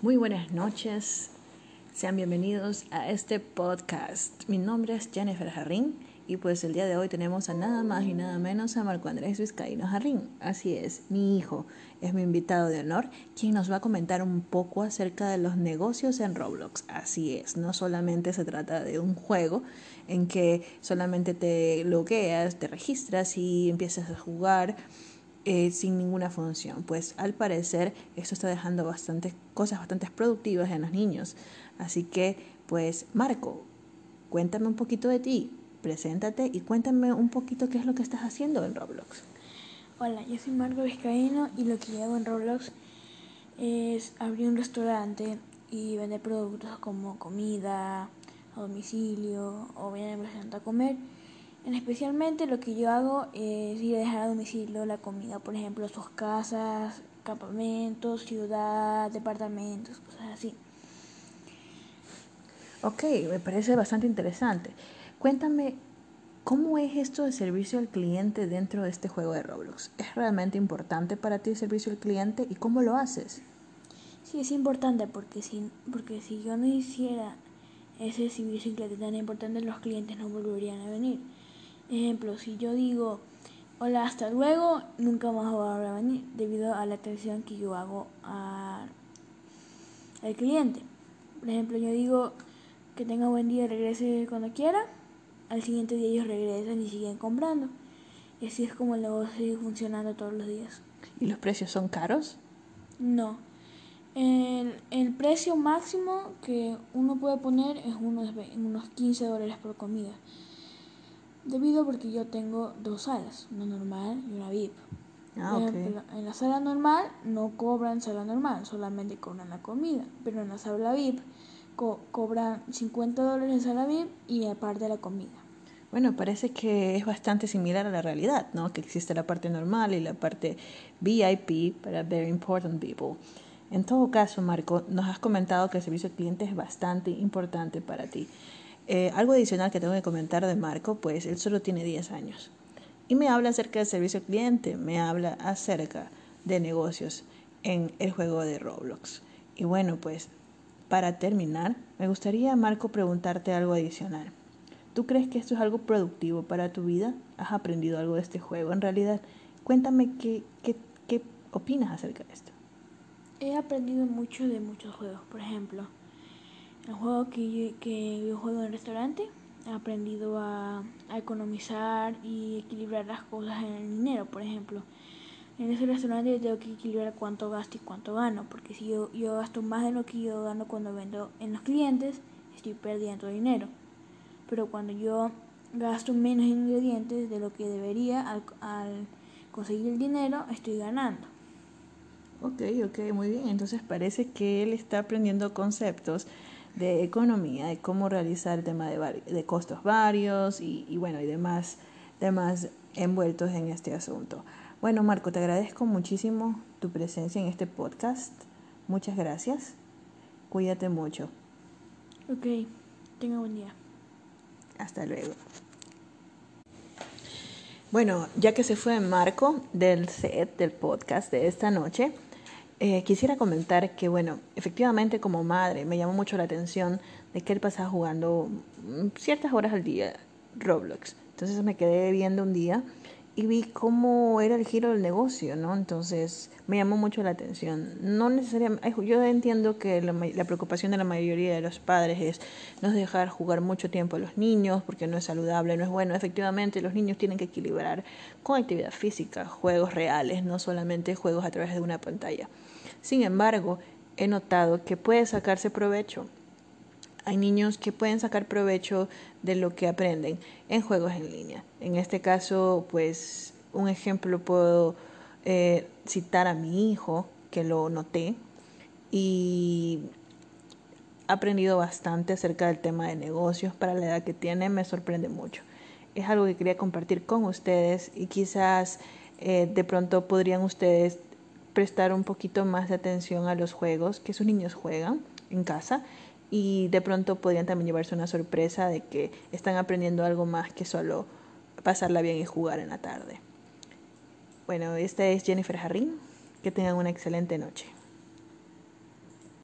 Muy buenas noches, sean bienvenidos a este podcast. Mi nombre es Jennifer Jarrín y pues el día de hoy tenemos a nada más y nada menos a Marco Andrés Vizcaíno Jarrín. Así es, mi hijo es mi invitado de honor, quien nos va a comentar un poco acerca de los negocios en Roblox. Así es, no solamente se trata de un juego en que solamente te logueas, te registras y empiezas a jugar eh, sin ninguna función. Pues al parecer esto está dejando bastantes cosas bastante productivas en los niños. Así que, pues Marco, cuéntame un poquito de ti, preséntate y cuéntame un poquito qué es lo que estás haciendo en Roblox. Hola, yo soy Marco Vizcaíno y lo que hago en Roblox es abrir un restaurante y vender productos como comida a domicilio o vienen a comer especialmente lo que yo hago es ir a dejar a domicilio la comida, por ejemplo, sus casas, campamentos, ciudad, departamentos, cosas así. Ok, me parece bastante interesante. Cuéntame, ¿cómo es esto de servicio al cliente dentro de este juego de Roblox? ¿Es realmente importante para ti el servicio al cliente y cómo lo haces? Sí, es importante porque si, porque si yo no hiciera ese servicio al cliente tan importante, los clientes no volverían a venir. Ejemplo, si yo digo hola, hasta luego, nunca más voy a venir debido a la atención que yo hago al cliente. Por ejemplo, yo digo que tenga buen día, regrese cuando quiera. Al siguiente día ellos regresan y siguen comprando. Y así es como el negocio sigue funcionando todos los días. ¿Y los precios son caros? No. El, el precio máximo que uno puede poner es unos, unos 15 dólares por comida debido porque yo tengo dos salas, una normal y una VIP. Ah, en la sala normal no cobran sala normal, solamente cobran la comida, pero en la sala VIP cobran 50 dólares en sala VIP y aparte la comida. Bueno, parece que es bastante similar a la realidad, ¿no? Que existe la parte normal y la parte VIP para Very Important People. En todo caso, Marco, nos has comentado que el servicio al cliente es bastante importante para ti. Eh, algo adicional que tengo que comentar de Marco, pues él solo tiene 10 años. Y me habla acerca del servicio al cliente, me habla acerca de negocios en el juego de Roblox. Y bueno, pues para terminar, me gustaría, Marco, preguntarte algo adicional. ¿Tú crees que esto es algo productivo para tu vida? ¿Has aprendido algo de este juego en realidad? Cuéntame qué, qué, qué opinas acerca de esto. He aprendido mucho de muchos juegos, por ejemplo el juego que que yo juego en el restaurante he aprendido a, economizar y equilibrar las cosas en el dinero, por ejemplo. En ese restaurante yo tengo que equilibrar cuánto gasto y cuánto gano, porque si yo, yo gasto más de lo que yo gano cuando vendo en los clientes, estoy perdiendo dinero. Pero cuando yo gasto menos ingredientes de lo que debería al, al conseguir el dinero, estoy ganando. Ok, ok, muy bien. Entonces parece que él está aprendiendo conceptos de economía, de cómo realizar el tema de, de costos varios y, y, bueno, y demás, demás envueltos en este asunto. Bueno, Marco, te agradezco muchísimo tu presencia en este podcast. Muchas gracias. Cuídate mucho. Ok, tenga buen día. Hasta luego. Bueno, ya que se fue Marco del set del podcast de esta noche, eh, quisiera comentar que, bueno, efectivamente como madre me llamó mucho la atención de que él pasaba jugando mm, ciertas horas al día Roblox. Entonces me quedé viendo un día y vi cómo era el giro del negocio, ¿no? Entonces me llamó mucho la atención. No necesariamente, yo entiendo que la, la, preocupación de la mayoría de los padres es no dejar jugar mucho tiempo a los niños porque no es saludable, no es bueno. Efectivamente, los niños tienen que equilibrar con actividad física, juegos reales, no solamente juegos a través de una pantalla. Sin embargo, he notado que puede sacarse provecho. Hay niños que pueden sacar provecho de lo que aprenden en juegos en línea. En este caso, pues un ejemplo puedo eh, citar a mi hijo, que lo noté, y ha aprendido bastante acerca del tema de negocios para la edad que tiene, me sorprende mucho. Es algo que quería compartir con ustedes y quizás eh, de pronto podrían ustedes prestar un poquito más de atención a los juegos que sus niños juegan en casa y de pronto podrían también llevarse una sorpresa de que están aprendiendo algo más que solo pasarla bien y jugar en la tarde. Bueno, esta es Jennifer Jarrín. Que tengan una excelente noche.